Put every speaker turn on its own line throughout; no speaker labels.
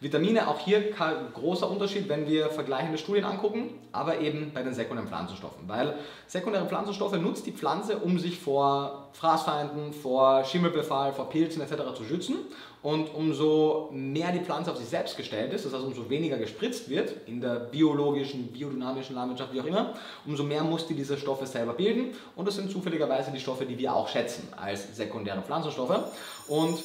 Vitamine, auch hier kein großer Unterschied, wenn wir vergleichende Studien angucken, aber eben bei den sekundären Pflanzenstoffen. Weil sekundäre Pflanzenstoffe nutzt die Pflanze, um sich vor Fraßfeinden, vor Schimmelbefall, vor Pilzen etc. zu schützen. Und umso mehr die Pflanze auf sich selbst gestellt ist, das heißt umso weniger gespritzt wird, in der biologischen, biodynamischen Landwirtschaft, wie auch immer, umso mehr muss die diese Stoffe selber bilden. Und das sind zufälligerweise die Stoffe, die wir auch schätzen als sekundäre Pflanzenstoffe. Und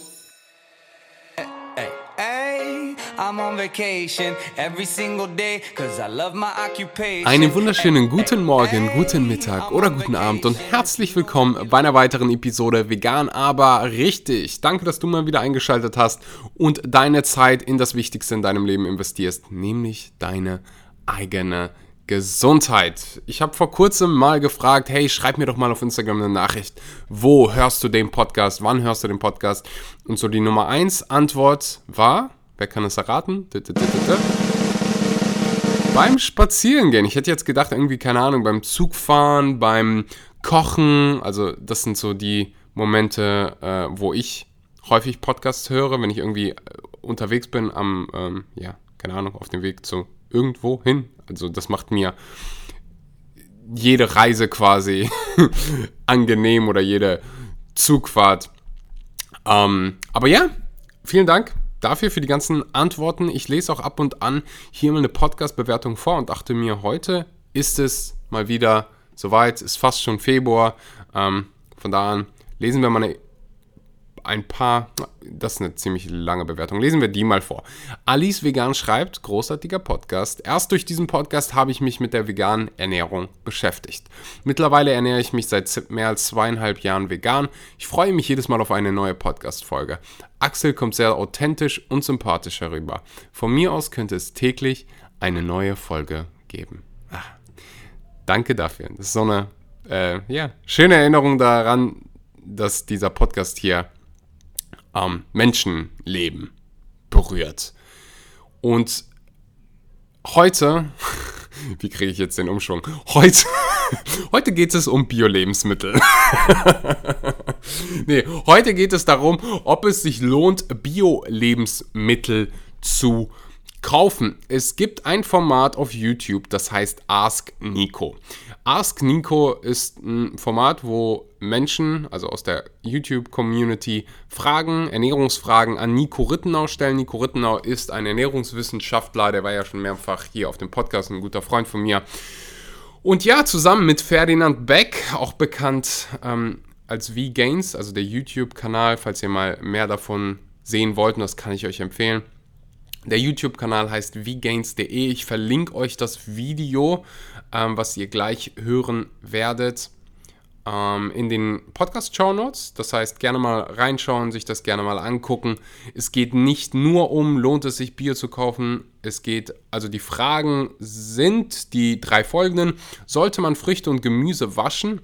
einen wunderschönen guten Morgen, guten Mittag oder guten Abend und herzlich willkommen bei einer weiteren Episode Vegan, aber richtig. Danke, dass du mal wieder eingeschaltet hast und deine Zeit in das Wichtigste in deinem Leben investierst, nämlich deine eigene Gesundheit. Ich habe vor kurzem mal gefragt, hey, schreib mir doch mal auf Instagram eine Nachricht. Wo hörst du den Podcast? Wann hörst du den Podcast? Und so die Nummer 1 Antwort war Wer kann es erraten? Beim Spazierengehen. Ich hätte jetzt gedacht, irgendwie, keine Ahnung, beim Zugfahren, beim Kochen. Also, das sind so die Momente, äh, wo ich häufig Podcasts höre, wenn ich irgendwie äh, unterwegs bin am, ähm, ja, keine Ahnung, auf dem Weg zu irgendwo hin. Also, das macht mir jede Reise quasi angenehm oder jede Zugfahrt. Ähm, aber ja, vielen Dank dafür für die ganzen Antworten. Ich lese auch ab und an hier mal eine Podcast-Bewertung vor und dachte mir, heute ist es mal wieder soweit, ist fast schon Februar. Ähm, von da an lesen wir mal eine ein paar, das ist eine ziemlich lange Bewertung. Lesen wir die mal vor. Alice Vegan schreibt, großartiger Podcast. Erst durch diesen Podcast habe ich mich mit der veganen Ernährung beschäftigt. Mittlerweile ernähre ich mich seit mehr als zweieinhalb Jahren vegan. Ich freue mich jedes Mal auf eine neue Podcast-Folge. Axel kommt sehr authentisch und sympathisch herüber. Von mir aus könnte es täglich eine neue Folge geben. Ach, danke dafür. Das ist so eine äh, ja, schöne Erinnerung daran, dass dieser Podcast hier ähm, Menschenleben berührt. Und heute, wie kriege ich jetzt den Umschwung? Heute, heute geht es um Bio-Lebensmittel. nee, heute geht es darum, ob es sich lohnt, Bio-Lebensmittel zu kaufen. Es gibt ein Format auf YouTube, das heißt Ask Nico. Ask Nico ist ein Format, wo Menschen, also aus der YouTube-Community, Fragen, Ernährungsfragen an Nico Rittenau stellen. Nico Rittenau ist ein Ernährungswissenschaftler, der war ja schon mehrfach hier auf dem Podcast, ein guter Freund von mir. Und ja, zusammen mit Ferdinand Beck, auch bekannt ähm, als V-Gains, also der YouTube-Kanal, falls ihr mal mehr davon sehen wollt, das kann ich euch empfehlen. Der YouTube-Kanal heißt vgains.de. Ich verlinke euch das Video, ähm, was ihr gleich hören werdet, ähm, in den Podcast-Show Notes. Das heißt, gerne mal reinschauen, sich das gerne mal angucken. Es geht nicht nur um, lohnt es sich Bier zu kaufen. Es geht, also die Fragen sind die drei folgenden. Sollte man Früchte und Gemüse waschen?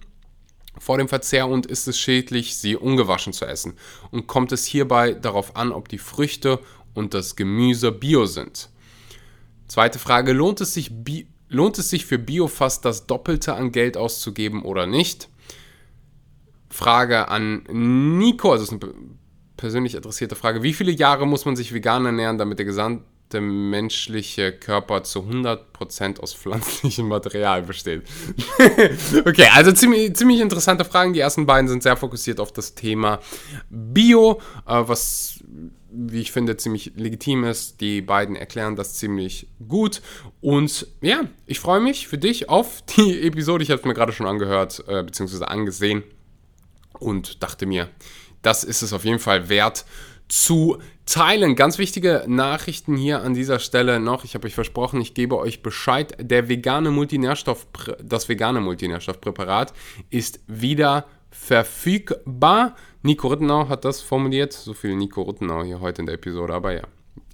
vor dem Verzehr und ist es schädlich, sie ungewaschen zu essen? Und kommt es hierbei darauf an, ob die Früchte und das Gemüse bio sind? Zweite Frage, lohnt es sich, lohnt es sich für Bio fast das Doppelte an Geld auszugeben oder nicht? Frage an Nico, also das ist eine persönlich adressierte Frage. Wie viele Jahre muss man sich vegan ernähren, damit der gesamte menschliche Körper zu 100% aus pflanzlichem Material besteht? okay, also ziemlich, ziemlich interessante Fragen. Die ersten beiden sind sehr fokussiert auf das Thema Bio, äh, was wie ich finde, ziemlich legitim ist. Die beiden erklären das ziemlich gut. Und ja, ich freue mich für dich auf die Episode. Ich habe es mir gerade schon angehört, äh, beziehungsweise angesehen und dachte mir, das ist es auf jeden Fall wert zu teilen. Ganz wichtige Nachrichten hier an dieser Stelle noch. Ich habe euch versprochen, ich gebe euch Bescheid. Der vegane Multinährstoff, das vegane Multinährstoffpräparat ist wieder verfügbar. Nico Rittenau hat das formuliert. So viel Nico Rittenau hier heute in der Episode, aber ja.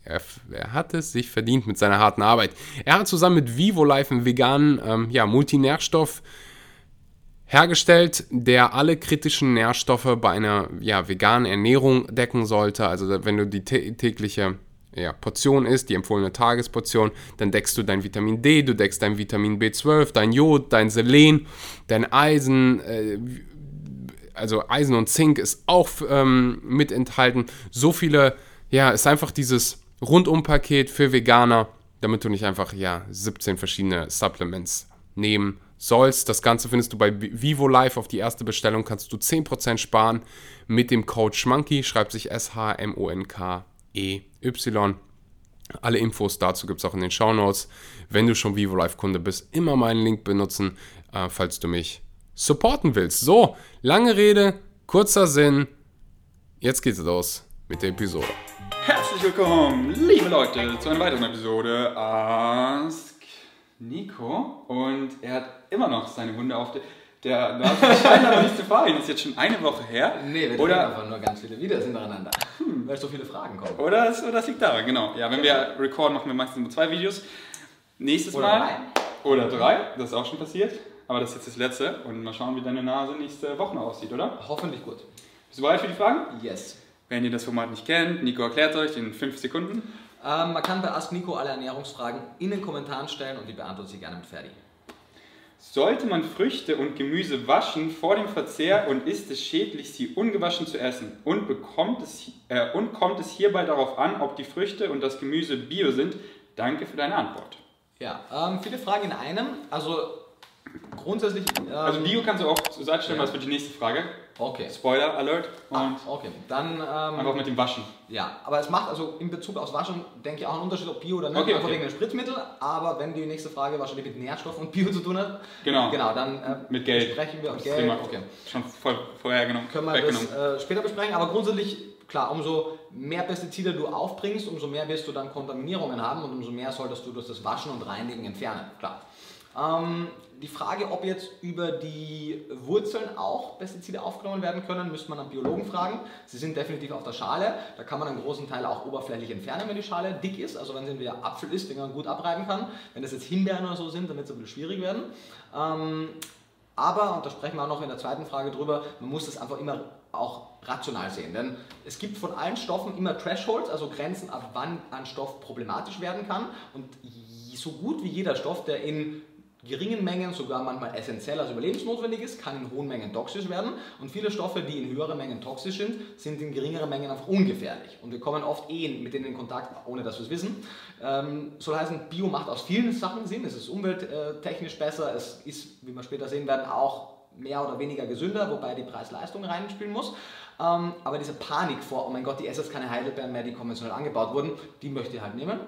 Er, er, hat es sich verdient mit seiner harten Arbeit. Er hat zusammen mit Vivo Life einen veganen ähm, ja, Multinährstoff hergestellt, der alle kritischen Nährstoffe bei einer ja, veganen Ernährung decken sollte. Also wenn du die tägliche ja, Portion isst, die empfohlene Tagesportion, dann deckst du dein Vitamin D, du deckst dein Vitamin B12, dein Jod, dein Selen, dein Eisen, äh, also Eisen und Zink ist auch ähm, mit enthalten. So viele, ja, ist einfach dieses Rundumpaket für Veganer, damit du nicht einfach ja 17 verschiedene Supplements nehmen sollst. Das Ganze findest du bei Vivo Live. Auf die erste Bestellung kannst du 10% sparen mit dem Code SCHMONKY. Schreibt sich S-H-M-O-N-K-E-Y. Alle Infos dazu gibt es auch in den Show Notes. Wenn du schon Vivo Live Kunde bist, immer meinen Link benutzen, äh, falls du mich supporten willst. So, lange Rede, kurzer Sinn. Jetzt geht's los mit der Episode.
Herzlich willkommen, liebe Leute, zu einer weiteren Episode Ask Nico. Und er hat immer noch seine Hunde auf der. Der, scheint aber nicht zu fahren. Das ist jetzt schon eine Woche her.
Nee, wir
oder,
einfach nur ganz viele Videos hintereinander. Hm, weil so viele Fragen kommen.
Oder oder das liegt daran, genau. Ja, wenn wir recorden, machen wir meistens nur zwei Videos. Nächstes
Oder
Mal.
drei.
Oder drei. Das ist auch schon passiert. Aber das ist jetzt das letzte. Und mal schauen, wie deine Nase nächste Woche aussieht, oder?
Hoffentlich gut.
Bist du bereit für die Fragen?
Yes.
Wenn ihr das Format nicht kennt, Nico erklärt euch in fünf Sekunden.
Ähm, man kann bei Ask Nico alle Ernährungsfragen in den Kommentaren stellen und die beantwortet sie gerne mit Ferdi.
Sollte man Früchte und Gemüse waschen vor dem Verzehr und ist es schädlich, sie ungewaschen zu essen? Und, bekommt es, äh, und kommt es hierbei darauf an, ob die Früchte und das Gemüse bio sind? Danke für deine Antwort.
Ja, ähm, viele Fragen in einem. Also grundsätzlich. Ähm,
Also Bio kannst du auch zur Seite stellen,
Ja.
was für die nächste Frage.
Okay.
Spoiler Alert. Und
Ah, okay. Dann. Ähm,
einfach mit dem Waschen.
Ja, aber es macht also in Bezug aufs Waschen, denke ich, auch einen Unterschied, ob Bio oder nicht,
Okay,
einfach
okay.
wegen den Spritzmittel. Aber wenn die nächste Frage wahrscheinlich mit Nährstoffen und Bio zu tun hat,
Genau.
genau dann äh,
Mit Geld.
sprechen wir
Das
Geld.
Thema
Okay.
Schon voll vorhergenommen.
Können wir das äh, später besprechen, aber grundsätzlich, klar, umso mehr Pestizide du aufbringst, umso mehr wirst du dann Kontaminierungen haben und umso mehr solltest du durch das Waschen und Reinigen entfernen, klar. Ähm, die Frage, ob jetzt über die Wurzeln auch Pestizide aufgenommen werden können, müsste man einen Biologen fragen. Sie sind definitiv auf der Schale. Da kann man einen großen Teil auch oberflächlich entfernen, wenn die Schale dick ist. Also wenn sie entweder Apfel ist, den man gut abreiben kann. Wenn das jetzt Himbeeren oder so sind, dann wird es ein bisschen schwierig werden. Ähm, aber, und da sprechen wir auch noch in der zweiten Frage drüber, man muss das einfach immer auch rational sehen. Denn es gibt von allen Stoffen immer Thresholds, also Grenzen, ab wann ein Stoff problematisch werden kann. Und so gut wie jeder Stoff, der in geringen Mengen, sogar manchmal essentiell, also überlebensnotwendig ist, kann in hohen Mengen toxisch werden. Und viele Stoffe, die in höheren Mengen toxisch sind, sind in geringeren Mengen einfach ungefährlich. Und wir kommen oft eh mit denen in Kontakt, ohne dass wir es wissen. Ähm, soll heißen, Bio macht aus vielen Sachen Sinn. Es ist umwelttechnisch besser. Es ist, wie wir später sehen werden, auch mehr oder weniger gesünder, wobei die Preis-Leistung reinspielen muss. Ähm, aber diese Panik vor, oh mein Gott, die essen jetzt keine Heidelbeeren mehr, die konventionell angebaut wurden, die möchte ich halt nehmen.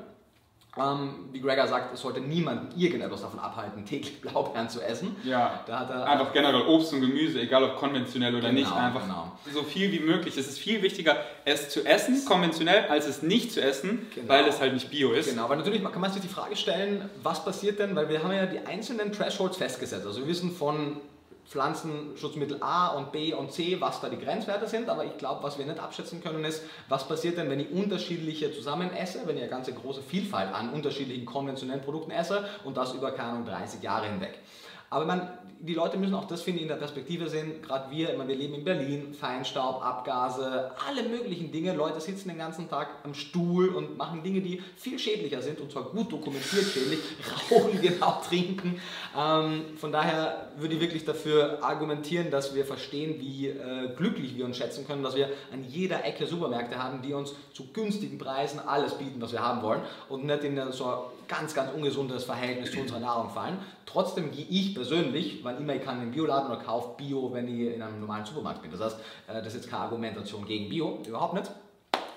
Ähm, wie Gregor sagt, es sollte niemanden irgendetwas davon abhalten, täglich Blaubeeren zu essen.
Ja.
Da hat er
Einfach generell Obst und Gemüse, egal ob konventionell oder
Genau,
nicht, einfach
genau.
so viel wie möglich. Es ist viel wichtiger, es zu essen, konventionell, als es nicht zu essen,
Genau.
weil es halt nicht bio ist.
Genau, weil natürlich kann man sich die Frage stellen, was passiert denn, weil wir haben ja die einzelnen Thresholds festgesetzt. Also wir wissen von Pflanzenschutzmittel A und B und C, was da die Grenzwerte sind, aber ich glaube, was wir nicht abschätzen können, ist, was passiert denn, wenn ich unterschiedliche zusammen esse, wenn ich eine ganze große Vielfalt an unterschiedlichen konventionellen Produkten esse und das über, keine Ahnung, 30 Jahre hinweg. Aber man, die Leute müssen auch das, finde ich, in der Perspektive sehen. Gerade wir, meine, wir leben in Berlin, Feinstaub, Abgase, alle möglichen Dinge. Leute sitzen den ganzen Tag am Stuhl und machen Dinge, die viel schädlicher sind und zwar gut dokumentiert schädlich. Rauchen, genau, trinken. Ähm, von daher würde ich wirklich dafür argumentieren, dass wir verstehen, wie äh, glücklich wir uns schätzen können, dass wir an jeder Ecke Supermärkte haben, die uns zu günstigen Preisen alles bieten, was wir haben wollen und nicht in so ganz, ganz ungesundes Verhältnis zu unserer Nahrung fallen. Trotzdem gehe ich persönlich, wann immer ich kann, in den Bioladen oder kaufe Bio, wenn ich in einem normalen Supermarkt bin. Das heißt, äh, das ist jetzt keine Argumentation gegen Bio, überhaupt nicht,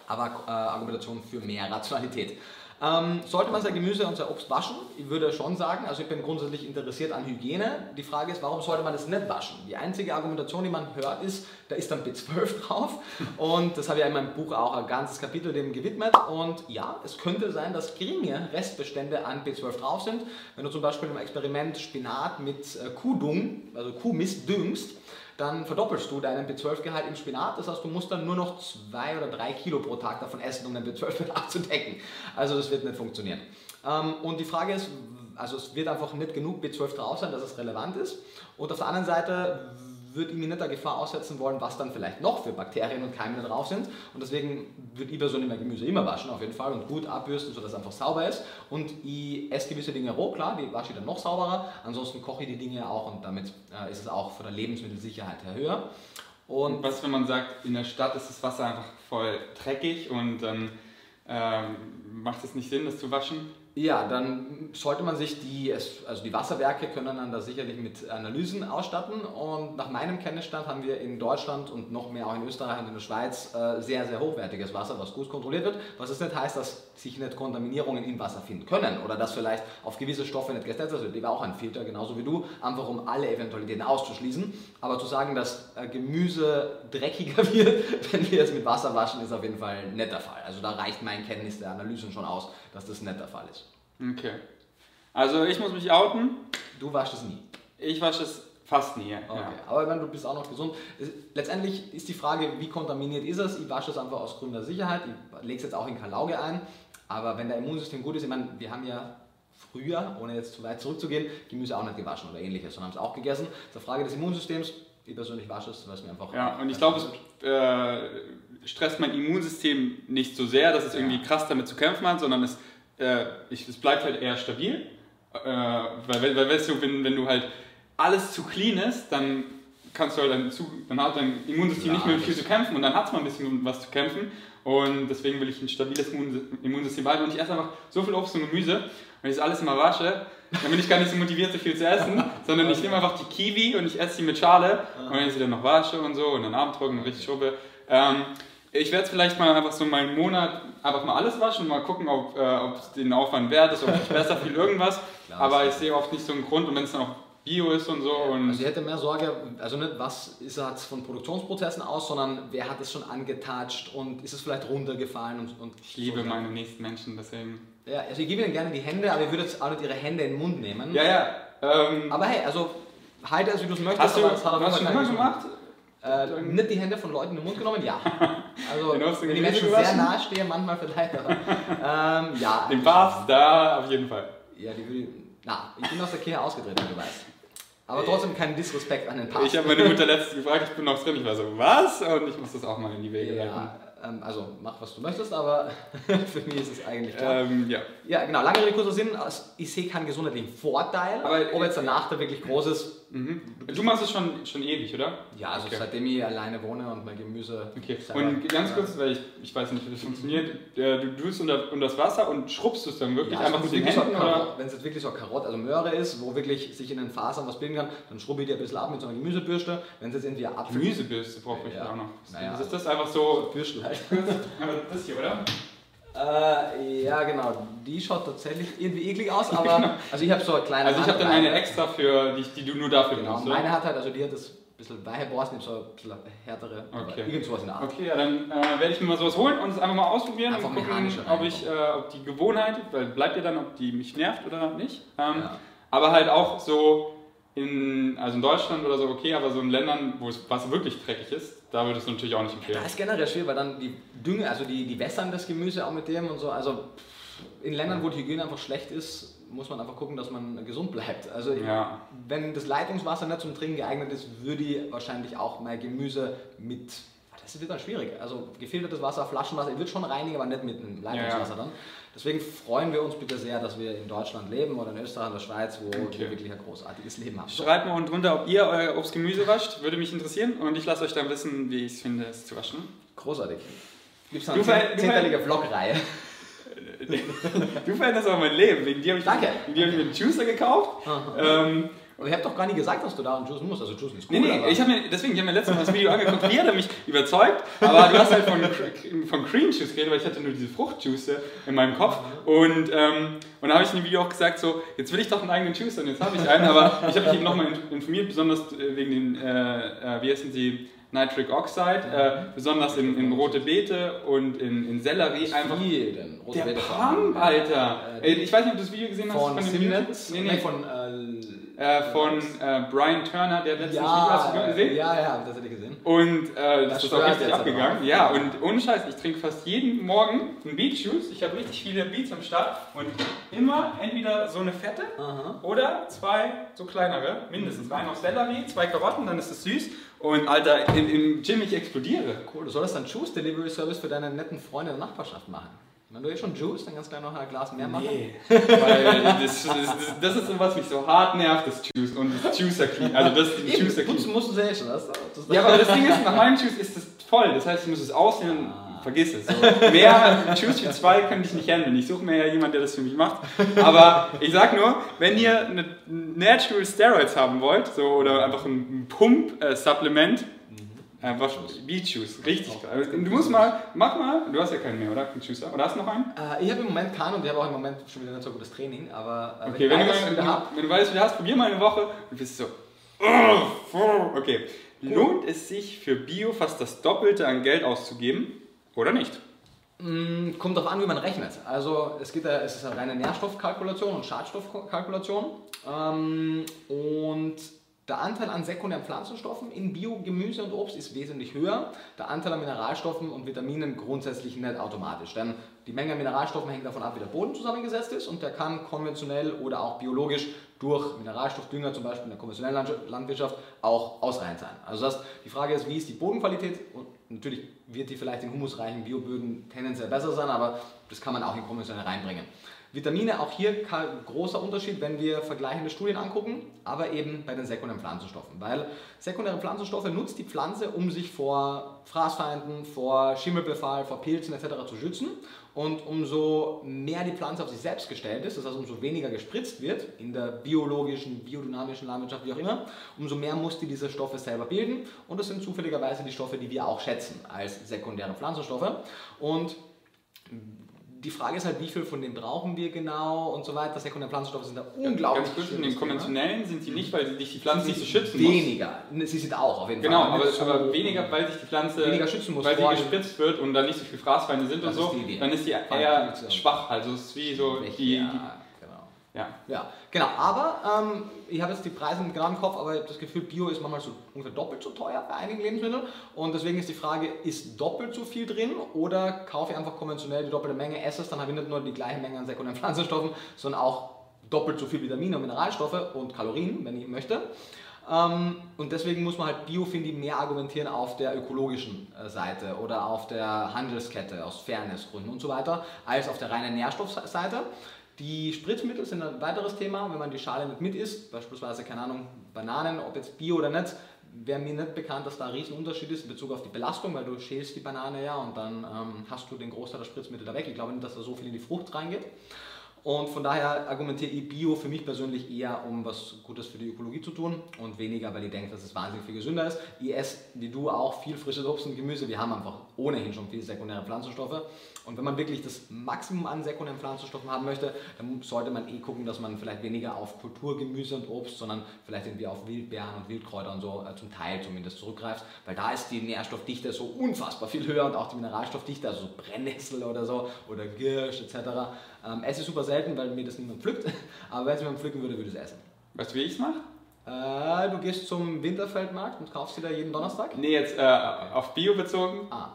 aber äh, Argumentation für mehr Rationalität. Ähm, sollte man sein Gemüse und sein Obst waschen? Ich würde schon sagen, also ich bin grundsätzlich interessiert an Hygiene. Die Frage ist, warum sollte man das nicht waschen? Die einzige Argumentation, die man hört, ist, da ist dann B12 drauf. Und das habe ich in meinem Buch auch ein ganzes Kapitel dem gewidmet. Und ja, es könnte sein, dass geringe Restbestände an B12 drauf sind. Wenn du zum Beispiel im Experiment Spinat mit äh, Kuhdung, also Kuhmist düngst, dann verdoppelst du deinen B12-Gehalt im Spinat. Das heißt, du musst dann nur noch zwei oder drei Kilo pro Tag davon essen, um deinen B12-Bedarf zu decken. Also das wird nicht funktionieren. Ähm, und die Frage ist, also es wird einfach nicht genug B12 drauf sein, dass es relevant ist. Und auf der anderen Seite würde ich mir nicht der Gefahr aussetzen wollen, was dann vielleicht noch für Bakterien und Keime da drauf sind. Und deswegen würde ich persönlich mein Gemüse immer waschen, auf jeden Fall, und gut abbürsten, sodass es einfach sauber ist. Und ich esse gewisse Dinge roh, klar, die wasche ich dann noch sauberer. Ansonsten koche ich die Dinge auch und damit äh, ist es auch von der Lebensmittelsicherheit her höher. Und
Was, wenn man sagt, in der Stadt ist das Wasser einfach voll dreckig und dann ähm, macht es nicht Sinn, das zu waschen?
Ja, dann sollte man sich die, also die Wasserwerke können dann da sicherlich mit Analysen ausstatten und nach meinem Kenntnisstand haben wir in Deutschland und noch mehr auch in Österreich und in der Schweiz äh, sehr, sehr hochwertiges Wasser, was gut kontrolliert wird, was es nicht heißt, dass sich nicht Kontaminierungen im Wasser finden können oder dass vielleicht auf gewisse Stoffe nicht gesetzt wird. Die war auch ein Filter, genauso wie du, einfach um alle Eventualitäten auszuschließen. Aber zu sagen, dass äh, Gemüse dreckiger wird, wenn wir es mit Wasser waschen, ist auf jeden Fall nicht der Fall. Also da reicht mein Kenntnis der Analysen schon aus, dass das nicht der Fall ist.
Okay. Also ich muss mich outen.
Du waschst es nie.
Ich wasche es fast nie.
Okay.
Ja.
Aber wenn du bist auch noch gesund. Es- Letztendlich ist die Frage, wie kontaminiert ist es? Ich wasche es einfach aus Gründen der Sicherheit. Ich lege es jetzt auch in Kalauge ein. Aber wenn der Immunsystem gut ist, ich meine, wir haben ja früher, ohne jetzt zu weit zurückzugehen, Gemüse auch nicht gewaschen oder ähnliches, sondern haben es auch gegessen. Eine Frage des Immunsystems. Ich persönlich wasche es, weil es mir einfach.
Ja, und ich glaube, es äh, stresst mein Immunsystem nicht so sehr, dass es irgendwie krass damit zu kämpfen hat, sondern es, äh, ich, es bleibt halt eher stabil. Äh, weil, weil, weißt du, wenn, wenn du halt alles zu clean ist, dann kannst du halt dann, zu, dann hat dein Immunsystem
Ja,
nicht mehr viel zu kämpfen und dann hat es mal ein bisschen was zu kämpfen. Und deswegen will ich ein stabiles Immun- Immunsystem behalten. Und ich esse einfach so viel Obst und Gemüse. Wenn ich das alles immer wasche, dann bin ich gar nicht so motiviert, so viel zu essen, sondern ich nehme einfach die Kiwi und ich esse sie mit Schale. Und wenn ich sie dann noch wasche und so und dann Abend trocknen und richtig schubbe. Ähm, ich werde vielleicht mal einfach so mal einen Monat einfach mal alles waschen und mal gucken, ob äh, es den Aufwand wert ist, ob ich besser viel irgendwas.
Klar,
Aber ich
das-
sehe oft nicht so einen Grund und wenn es dann auch Bio ist und so. Und
Also ich hätte mehr Sorge, also nicht was ist es von Produktionsprozessen aus, sondern wer hat es schon angetatscht und ist es vielleicht runtergefallen und, und
ich liebe meine nächsten Menschen, deswegen.
Ja, also ich gebe ihnen gerne die Hände, aber ich würde jetzt auch nicht ihre Hände in den Mund nehmen.
Ja, ja. Ähm,
Aber hey, also halte es, wie du es möchtest.
hast du
aber es hat auf
hast du schon immer
keinen
gemacht?
Äh, nicht die Hände von Leuten in den Mund genommen, ja. Also, wenn die Menschen sehr nahe stehen, manchmal vielleicht. Aber, ähm, ja.
Den Papst, da auf jeden Fall.
Ja, die würde. Na, ich bin aus der Kirche ausgetreten, du weißt. Aber trotzdem kein Disrespekt an den Papst.
Ich habe meine Mutter letztens gefragt, ich bin noch drin, ich war so, was? Und ich muss das auch mal in die Wege leiten.
ja, ähm, also mach was du möchtest, aber für mich ist es eigentlich klar.
Ähm, ja.
Ja, genau, lange Rede, kurzer Sinn. Ich sehe keinen gesundheitlichen Vorteil,
Aber,
ob jetzt der Nachteil wirklich groß ist.
Mhm. Du machst es schon, schon ewig, oder?
Ja, also
Okay.
seitdem ich alleine wohne und mein Gemüse.
Okay, und ganz kurz, weil ich, ich weiß nicht, wie das funktioniert, äh, du tust unter, unter das Wasser und schrubbst es dann wirklich
Ja,
einfach
also
mit den
so
Händen,
Wenn es jetzt wirklich so eine Karotte, also Möhre ist, wo wirklich sich in den Fasern was bilden kann, dann schrubbe ich die ein bisschen ab mit so einer Gemüsebürste. Wenn es jetzt irgendwie Apfel
Gemüsebürste brauche ich
Ja.
auch noch.
Naja.
Ist das einfach so?
Bürstel halt.
Aber das hier, oder?
Äh, ja, genau. Die schaut tatsächlich irgendwie eklig aus, aber also ich habe so eine kleine.
Also ich habe dann eine extra für die, die du nur dafür
Genau,
benutzt,
meine hat halt, also die hat das ein bisschen weiche Borsten, so ein bisschen härtere,
Okay.
irgend sowas in der Art.
Okay, ja, dann äh, werde ich mir mal sowas holen und es einfach mal ausprobieren
Einfach
und gucken, ob, ich, äh, ob die Gewohnheit, weil bleibt ja dann, ob die mich nervt oder nicht. Ähm,
Ja.
Aber halt auch so in, also in Deutschland oder so okay, aber so in Ländern, wo es Wasser wirklich dreckig ist, da würde ich es natürlich auch nicht empfehlen.
Das ist generell schwierig, weil dann die Dünge, also die, die wässern das Gemüse auch mit dem und so. Also in Ländern, wo die Hygiene einfach schlecht ist, muss man einfach gucken, dass man gesund bleibt. Also
Ja.
wenn das Leitungswasser nicht zum Trinken geeignet ist, würde ich wahrscheinlich auch mein Gemüse mit. Das wird dann schwierig. Also gefiltertes Wasser, Flaschenwasser, würde schon reinigen, aber nicht mit einem Leitungswasser dann. Deswegen freuen wir uns bitte sehr, dass wir in Deutschland leben oder in Österreich oder Schweiz, wo
Okay.
wir wirklich ein großartiges Leben haben.
Schreibt mal unten drunter, ob ihr euer Obst-Gemüse wascht, würde mich interessieren und ich lasse euch dann wissen, wie ich es finde, es zu waschen.
Großartig. Gibt es
Du
eine
ver- du
zehnteilige Vlog-Reihe?
Du veränderst auch mein Leben, wegen dir habe ich,
Danke.
wegen dir hab ich mir einen Juicer gekauft. ähm,
Und ich habe doch gar nicht gesagt, dass du da einen Juice musst. Also Juice ist
Nee,
cool,
nee,
aber
ich habe mir, deswegen, ich habe mir letztens das Video angeguckt, wie hat mich überzeugt, aber du hast halt von, von Cream Juice geredet, weil ich hatte nur diese Fruchtjuice in meinem Kopf und, ähm, und da habe ich in dem Video auch gesagt, so, jetzt will ich doch einen eigenen Juice und jetzt habe ich einen, aber ich habe mich eben nochmal informiert, besonders äh, wegen den, äh, äh, wie heißen sie, Nitric Oxide, äh, besonders in, in rote Beete und in, in Sellerie, einfach
Wie denn? Rote
der
Beete
Pump, Alter!
Äh,
ich weiß nicht, ob du das Video gesehen hast
Von
dem
Simnet?
Nee, nee,
von. Äh,
äh, von äh, Brian Turner, der Video
ja,
hast du gesehen?
ja, ja, hab ich tatsächlich gesehen.
Und äh, das
Das
ist auch richtig abgegangen. Ja, und ohne Scheiß, ich trinke fast jeden Morgen einen Beet Juice. Ich habe richtig viele Beets am Start und immer entweder so eine fette
Aha.
oder zwei so kleinere, mindestens. Ein auf Sellerie, zwei Karotten, dann ist es süß. Und Alter, im, im Gym ich explodiere.
Cool, du solltest dann Juice Delivery Service für deine netten Freunde in der Nachbarschaft machen. Wenn du jetzt schon Juice, dann kannst du gleich noch ein Glas mehr machen.
Nee, weil das, das, das, das ist so was mich so hart nervt, das Juice und das Juicer Clean. Also das ist
Eben,
Juicer Clean.
musst du sehr schon. Das, das
Ja, aber das Ding ist, nach meinem Juice ist es voll. Das heißt, ich muss es aussehen.
Ah.
vergiss es. So. Mehr Choose für zwei könnte ich nicht handeln. Ich suche mir ja jemanden, der das für mich macht. Aber ich sag nur, wenn ihr eine Natural Steroids haben wollt, so, oder einfach ein Pump-Supplement, Einfach Beat Shoes, richtig geil. Du musst mal, mach mal, du hast ja keinen mehr, oder? Juicer. Oder hast du noch einen?
Äh, ich habe im Moment keinen und ich habe auch im Moment schon wieder nicht so gutes Training, aber
äh, okay, wenn, wenn, du mal, wieder hab, wenn du weißt, wie du hast, probier mal eine Woche und bist so, oh, okay. Lohnt es sich für Bio fast das Doppelte an Geld auszugeben oder nicht?
Mm, kommt darauf an, wie man rechnet. Also es, geht, es ist eine reine Nährstoffkalkulation und Schadstoffkalkulation. Ähm, und der Anteil an sekundären Pflanzenstoffen in Bio, Gemüse und Obst ist wesentlich höher. Der Anteil an Mineralstoffen und Vitaminen grundsätzlich nicht automatisch. Denn die Menge an Mineralstoffen hängt davon ab, wie der Boden zusammengesetzt ist und der kann konventionell oder auch biologisch durch Mineralstoffdünger, zum Beispiel in der konventionellen Landwirtschaft, auch ausreichend sein. Also das, die Frage ist, wie ist die Bodenqualität? Natürlich wird die vielleicht in humusreichen Bioböden tendenziell besser sein, aber das kann man auch in konventionell reinbringen. Vitamine, auch hier großer Unterschied, wenn wir vergleichende Studien angucken, aber eben bei den sekundären Pflanzenstoffen. Weil sekundäre Pflanzenstoffe nutzt die Pflanze, um sich vor Fraßfeinden, vor Schimmelbefall, vor Pilzen etc. zu schützen. Und umso mehr die Pflanze auf sich selbst gestellt ist, das heißt umso weniger gespritzt wird, in der biologischen, biodynamischen Landwirtschaft, wie auch immer, umso mehr muss die diese Stoffe selber bilden. Und das sind zufälligerweise die Stoffe, die wir auch schätzen als sekundäre Pflanzenstoffe. Und die Frage ist halt, wie viel von denen brauchen wir genau und so weiter. Sekundäre Pflanzenstoffe sind da unglaublich.
Ganz kurz, in den konventionellen sind sie nicht, weil sich die Pflanze nicht so schützen
weniger. muss. Weniger. Sie sind auch auf jeden
genau,
Fall.
Genau, aber, aber, weniger, weil sich die Pflanze
weniger schützen muss,
weil sie gespritzt wird und dann nicht so viele Fraßfeinde sind
das
und so. Dann ist sie eher schwach. Also es ist wie so die, die
ja. ja, genau. Aber ähm, ich habe jetzt die Preise genau im Kopf, aber ich habe das Gefühl, Bio ist manchmal so ungefähr doppelt so teuer bei einigen Lebensmitteln. Und deswegen ist die Frage, ist doppelt so viel drin oder kaufe ich einfach konventionell die doppelte Menge, esse es, dann habe ich nicht nur die gleiche Menge an sekundären Pflanzenstoffen, sondern auch doppelt so viel Vitamine und Mineralstoffe und Kalorien, wenn ich möchte. Ähm, und deswegen muss man halt Bio, finde ich, mehr argumentieren auf der ökologischen äh, Seite oder auf der Handelskette aus Fairnessgründen und so weiter, als auf der reinen Nährstoffseite. Die Spritzmittel sind ein weiteres Thema, wenn man die Schale nicht mit isst, beispielsweise, keine Ahnung, Bananen, ob jetzt Bio oder nicht, wäre mir nicht bekannt, dass da ein Riesenunterschied ist in Bezug auf die Belastung, weil du schälst die Banane ja und dann ähm, hast du den Großteil der Spritzmittel da weg. Ich glaube nicht, dass da so viel in die Frucht reingeht. Und von daher argumentiere ich Bio für mich persönlich eher, um was Gutes für die Ökologie zu tun und weniger, weil ich denke, dass es wahnsinnig viel gesünder ist. Ich esse, wie du auch, viel frisches Obst und Gemüse. Wir haben einfach ohnehin schon viele sekundäre Pflanzenstoffe. Und wenn man wirklich das Maximum an sekundären Pflanzenstoffen haben möchte, dann sollte man eh gucken, dass man vielleicht weniger auf Kulturgemüse und Obst, sondern vielleicht irgendwie auf Wildbeeren und Wildkräuter und so äh, zum Teil zumindest zurückgreift, weil da ist die Nährstoffdichte so unfassbar viel höher und auch die Mineralstoffdichte, also so Brennnessel oder so oder Girsch etc. Ähm, esse super selten, weil mir das niemand pflückt, aber wenn es mir pflücken würde, würde ich es essen.
Weißt du, wie ich es mache?
Äh, du gehst zum Winterfeldmarkt und kaufst dir da jeden Donnerstag?
Nee, jetzt äh, auf Bio bezogen.
Ah,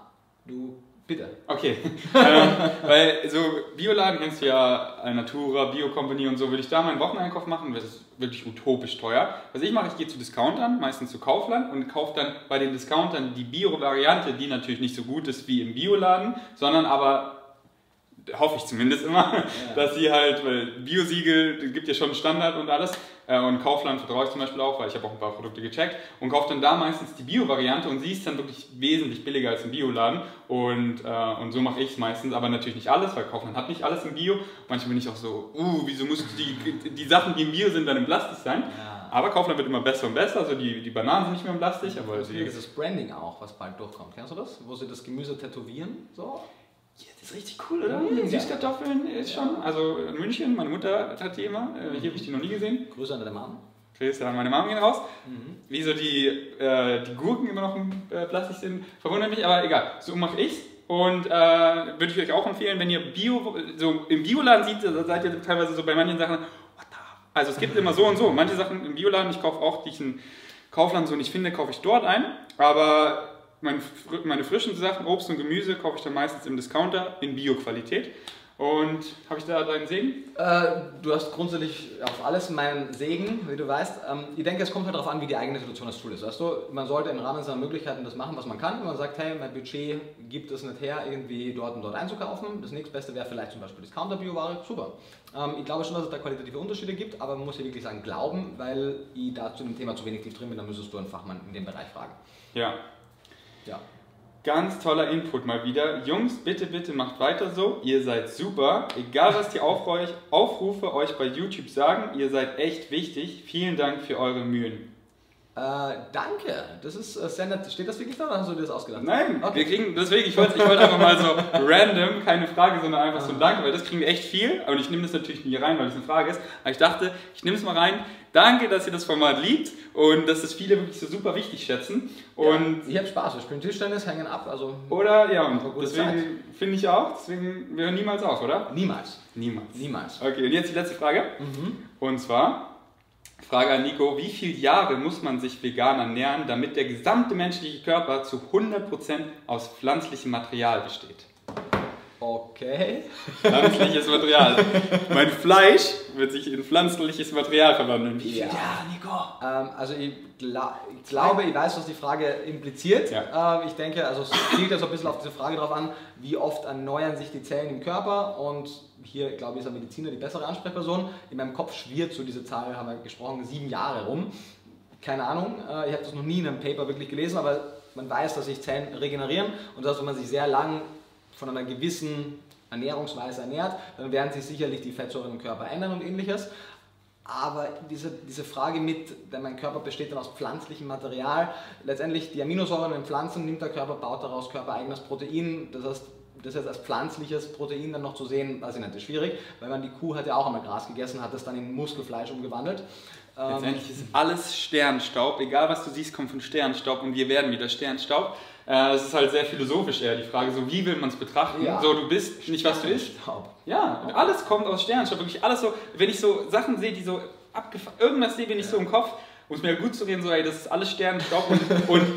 du Bitte.
Okay. ähm, weil so Bioladen kennst du ja, Natura, Bio Company und so, würde ich da meinen Wocheneinkauf machen, das ist wirklich utopisch teuer. Was ich mache, ich gehe zu Discountern, meistens zu Kaufland und kaufe dann bei den Discountern die Bio-Variante, die natürlich nicht so gut ist wie im Bioladen, sondern aber hoffe ich zumindest immer, ja. dass sie halt, weil Biosiegel gibt ja schon Standard und alles. Äh, und Kaufland vertraue ich zum Beispiel auch, weil ich habe auch ein paar Produkte gecheckt und kaufe dann da meistens die Bio-Variante und sie ist dann wirklich wesentlich billiger als im Bioladen. Und, äh, und so mache ich es meistens, aber natürlich nicht alles, weil Kaufland hat nicht alles im Bio. Manchmal bin ich auch so, uh, wieso musst du die, die Sachen, die im Bio sind, dann im Plastik sein? Ja. Aber Kaufland wird immer besser und besser, also die, die Bananen sind nicht mehr im Plastik. Aber
ist das Branding auch, was bald durchkommt. Kennst du das? Wo sie das Gemüse tätowieren? So?
Ja, das ist richtig cool, oder? Ja. Süßkartoffeln ist schon. Also in München, meine Mutter hat die immer. Äh, hier habe ich die noch nie gesehen.
Grüße an deine Mom.
Grüße an meine Mom gehen raus. Mhm. Wieso die, äh, die Gurken immer noch äh, Plastik sind, verwundert mich, aber egal. So mache ich's. Und äh, würde ich euch auch empfehlen, wenn ihr Bio, so im Bioladen seht, seid ihr teilweise so bei manchen Sachen, what the? Also es gibt immer so und so. Manche Sachen im Bioladen, ich kaufe auch, die ich in Kaufland so nicht finde, kaufe ich dort ein. Aber meine, meine frischen Sachen, Obst und Gemüse, kaufe ich dann meistens im Discounter in Bio-Qualität. Und habe ich da deinen Segen?
Äh, du hast grundsätzlich auf alles meinen Segen, wie du weißt. Ähm, ich denke, es kommt halt darauf an, wie die eigene Situation als Tool ist. Weißt du, man sollte im Rahmen seiner Möglichkeiten das machen, was man kann. Wenn man sagt, hey, mein Budget gibt es nicht her, irgendwie dort und dort einzukaufen. Das nächstbeste wäre vielleicht zum Beispiel Discounter-Bio-Ware. Super. Ähm, ich glaube schon, dass es da qualitative Unterschiede gibt, aber man muss ja wirklich sagen, glauben, weil ich da zu dem Thema zu wenig tief drin bin, dann müsstest du einen Fachmann in dem Bereich fragen.
Ja,
ja.
Ganz toller Input mal wieder. Jungs, bitte, bitte macht weiter so. Ihr seid super. Egal, was die Aufrufe, euch bei YouTube sagen, ihr seid echt wichtig. Vielen Dank für eure Mühen.
Äh, danke. Das ist äh, sehr nett. Steht das wirklich da oder hast du dir das ausgedacht?
Nein,
Okay.
wir kriegen, deswegen, ich wollte ich wollte einfach mal so random, keine Frage, sondern einfach so ein Danke, weil das kriegen wir echt viel. Und ich nehme das natürlich nie rein, weil es eine Frage ist. Aber ich dachte, ich nehme es mal rein. Danke, dass ihr das Format liebt und dass es viele wirklich so super wichtig schätzen. Und
ja, ich habe Spaß. Wir spielen Tischtennis, hängen ab. Also
Oder, ja, und deswegen finde ich auch, deswegen, wir hören niemals auf, oder?
niemals.
Niemals.
Niemals.
Okay, und jetzt die letzte Frage. Und zwar, Frage an Nico, wie viele Jahre muss man sich vegan ernähren, damit der gesamte menschliche Körper zu 100% aus pflanzlichem Material besteht?
Okay.
Pflanzliches Material. mein Fleisch wird sich in pflanzliches Material verwandeln. Wie
Ja.
viele Jahre, Nico?
Ähm, also ich, gla ich glaube, ich weiß, was die Frage impliziert.
Ja.
Ähm, ich denke, also es zielt ja so ein bisschen auf diese Frage drauf an, wie oft erneuern sich die Zellen im Körper und hier, glaube ich, ist der Mediziner die bessere Ansprechperson. In meinem Kopf schwirrt so diese Zahl, haben wir gesprochen, sieben Jahre rum. Keine Ahnung, äh, ich habe das noch nie in einem Paper wirklich gelesen, aber man weiß, dass sich Zellen regenerieren und dass, wenn man sich sehr lang von einer gewissen Ernährungsweise ernährt, dann werden sich sicherlich die Fettsäuren im Körper ändern und ähnliches. Aber diese, diese Frage mit, denn mein Körper besteht dann aus pflanzlichem Material, letztendlich die Aminosäuren in Pflanzen nimmt der Körper, baut daraus körpereigenes Protein. Das heißt, das jetzt als pflanzliches Protein dann noch zu sehen, weiß ich nicht, ist schwierig, weil man die Kuh hat ja auch einmal Gras gegessen, hat das dann in Muskelfleisch umgewandelt. Ähm,
Letztendlich ist alles Sternstaub. Egal was du siehst, kommt von Sternstaub und wir werden wieder Sternstaub. Äh, Es ist halt sehr philosophisch eher die Frage, so wie will man es betrachten?
Ja.
So, du bist nicht was du isst.
Staub.
Ja, und alles kommt aus Sternstaub. Wirklich alles so, wenn ich so Sachen sehe, die so abgefahren, irgendwas sehe, bin ich so im Kopf, um es mir gut zu reden, so, ey, das ist alles Sternstaub und, und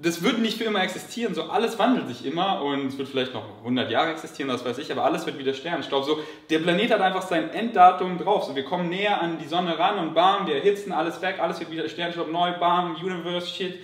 das wird nicht für immer existieren. So, alles wandelt sich immer und es wird vielleicht noch 100 Jahre existieren, das weiß ich, aber alles wird wieder Sternstaub. So, der Planet hat einfach sein Enddatum drauf. So, wir kommen näher an die Sonne ran und bam, wir erhitzen alles weg, alles wird wieder Sternstaub, neu, bam, Universe, shit.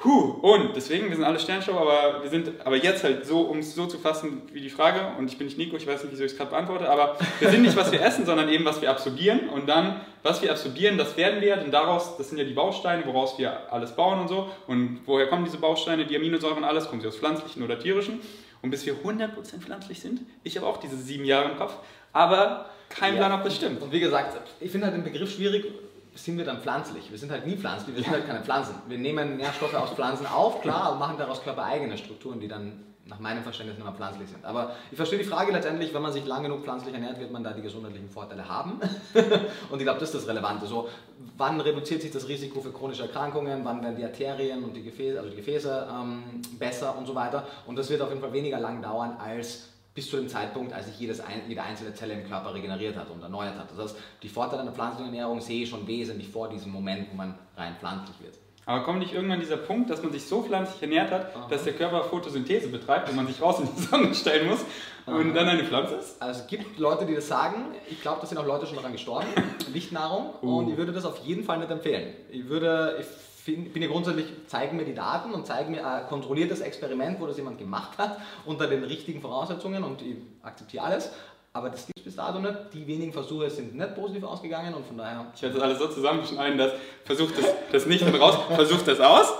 Puh, und deswegen, wir sind alle Sternstaub, aber wir sind aber jetzt halt so, um es so zu fassen wie die Frage, und ich bin nicht Nico, ich weiß nicht, wieso ich es gerade beantworte, aber wir sind nicht, was wir essen, sondern eben, was wir absorbieren. Und dann, was wir absorbieren, das werden wir, denn daraus, das sind ja die Bausteine, woraus wir alles bauen und so. Und woher kommen diese Bausteine, die Aminosäuren, alles? Kommen sie aus pflanzlichen oder tierischen? Und bis wir 100% pflanzlich sind, ich habe auch diese sieben Jahre im Kopf, aber kein
Ja.
Plan, ob das stimmt.
Und wie gesagt, ich finde halt den Begriff schwierig, sind wir dann pflanzlich? Wir sind halt nie pflanzlich, wir sind halt keine Pflanzen. Wir nehmen Nährstoffe aus Pflanzen auf, klar, aber machen daraus körpereigene Strukturen, die dann nach meinem Verständnis nicht mehr pflanzlich sind. Aber ich verstehe die Frage letztendlich, wenn man sich lang genug pflanzlich ernährt, wird man da die gesundheitlichen Vorteile haben. und ich glaube, das ist das Relevante. So, wann reduziert sich das Risiko für chronische Erkrankungen, wann werden die Arterien und die Gefäße, also die Gefäße ähm, besser und so weiter. Und das wird auf jeden Fall weniger lang dauern als bis zu dem Zeitpunkt, als sich jedes jede einzelne Zelle im Körper regeneriert hat und erneuert hat. Das heißt, die Vorteile einer pflanzlichen Ernährung sehe ich schon wesentlich vor diesem Moment, wo man rein pflanzlich wird.
Aber kommt nicht irgendwann dieser Punkt, dass man sich so pflanzlich ernährt hat, dass der Körper Photosynthese betreibt und man sich raus in die Sonne stellen muss und dann eine Pflanze ist?
Also es gibt Leute, die das sagen. Ich glaube, da sind auch Leute schon daran gestorben. Lichtnahrung. Und ich würde das auf jeden Fall nicht empfehlen. Ich würde, ich find, bin ja grundsätzlich, zeigen mir die Daten und zeigen mir ein kontrolliertes Experiment, wo das jemand gemacht hat, unter den richtigen Voraussetzungen und ich akzeptiere alles. Aber das gibt es bis dato nicht. Die wenigen Versuche sind nicht positiv ausgegangen und von daher
Ich werde das alles so zusammenschneiden, dass versucht das, das nicht und raus, versucht das aus.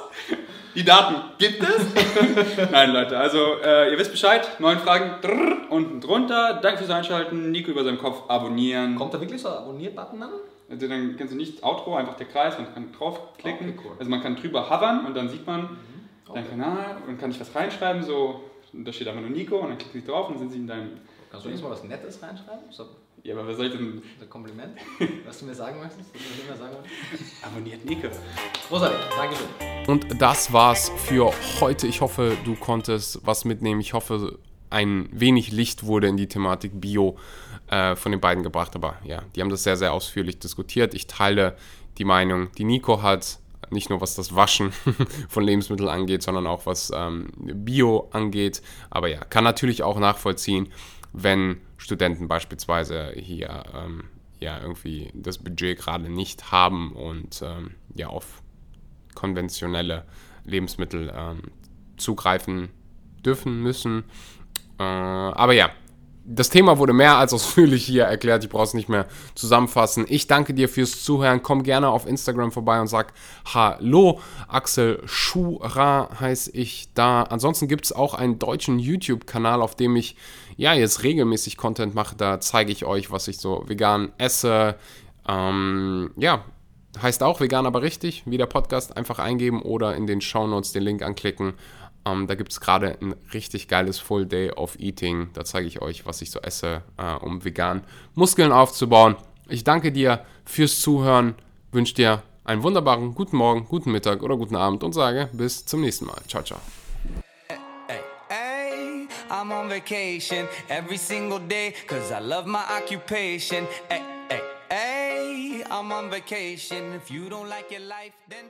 Die Daten gibt es. Nein, Leute, also äh, ihr wisst Bescheid. Neun Fragen drrr, unten drunter. Danke fürs Einschalten. Nico über seinem Kopf abonnieren.
kommt da wirklich so ein Abonnier-Button dann?
Also dann kennst du nicht Outro, einfach der Kreis, man kann draufklicken.
Okay, cool.
Also man kann drüber hovern und dann sieht man
Okay.
deinen Kanal und kann ich was reinschreiben, so, da steht einfach nur Nico und dann klicken sie drauf und dann sind sie in deinem.
Kannst du jetzt mal was Nettes reinschreiben? So
Ja, aber was soll ich denn?
ein Kompliment, was du mir sagen möchtest? Was du mir nicht mehr sagen möchtest?
Abonniert Nico.
Großartig, Dankeschön.
Und das war's für heute. Ich hoffe, du konntest was mitnehmen. Ich hoffe, ein wenig Licht wurde in die Thematik Bio äh, von den beiden gebracht. Aber ja, die haben das sehr, sehr ausführlich diskutiert. Ich teile die Meinung, die Nico hat. Nicht nur was das Waschen von Lebensmitteln angeht, sondern auch was ähm, Bio angeht. Aber ja, kann natürlich auch nachvollziehen, wenn Studenten beispielsweise hier ähm, ja irgendwie das Budget gerade nicht haben und ähm, ja auf konventionelle Lebensmittel ähm, zugreifen dürfen müssen. Äh, aber ja, das Thema wurde mehr als ausführlich hier erklärt. Ich brauche es nicht mehr zusammenfassen. Ich danke dir fürs Zuhören. Komm gerne auf Instagram vorbei und sag Hallo. Axel Schura heiße ich da. Ansonsten gibt es auch einen deutschen YouTube-Kanal, auf dem ich ja jetzt regelmäßig Content mache. Da zeige ich euch, was ich so vegan esse. Ähm, ja, heißt auch vegan, aber richtig, wie der Podcast. Einfach eingeben oder in den Shownotes den Link anklicken. Um, ähm, da gibt es gerade ein richtig geiles Full Day of Eating. Da zeige ich euch, was ich so esse, uh, um vegan Muskeln aufzubauen. Ich danke dir fürs Zuhören, wünsche dir einen wunderbaren guten Morgen, guten Mittag oder guten Abend und sage bis zum nächsten Mal. Ciao, ciao. I'm on vacation every single day cause I love my occupation. Hey, hey, hey, I'm on vacation. If you don't like your life, then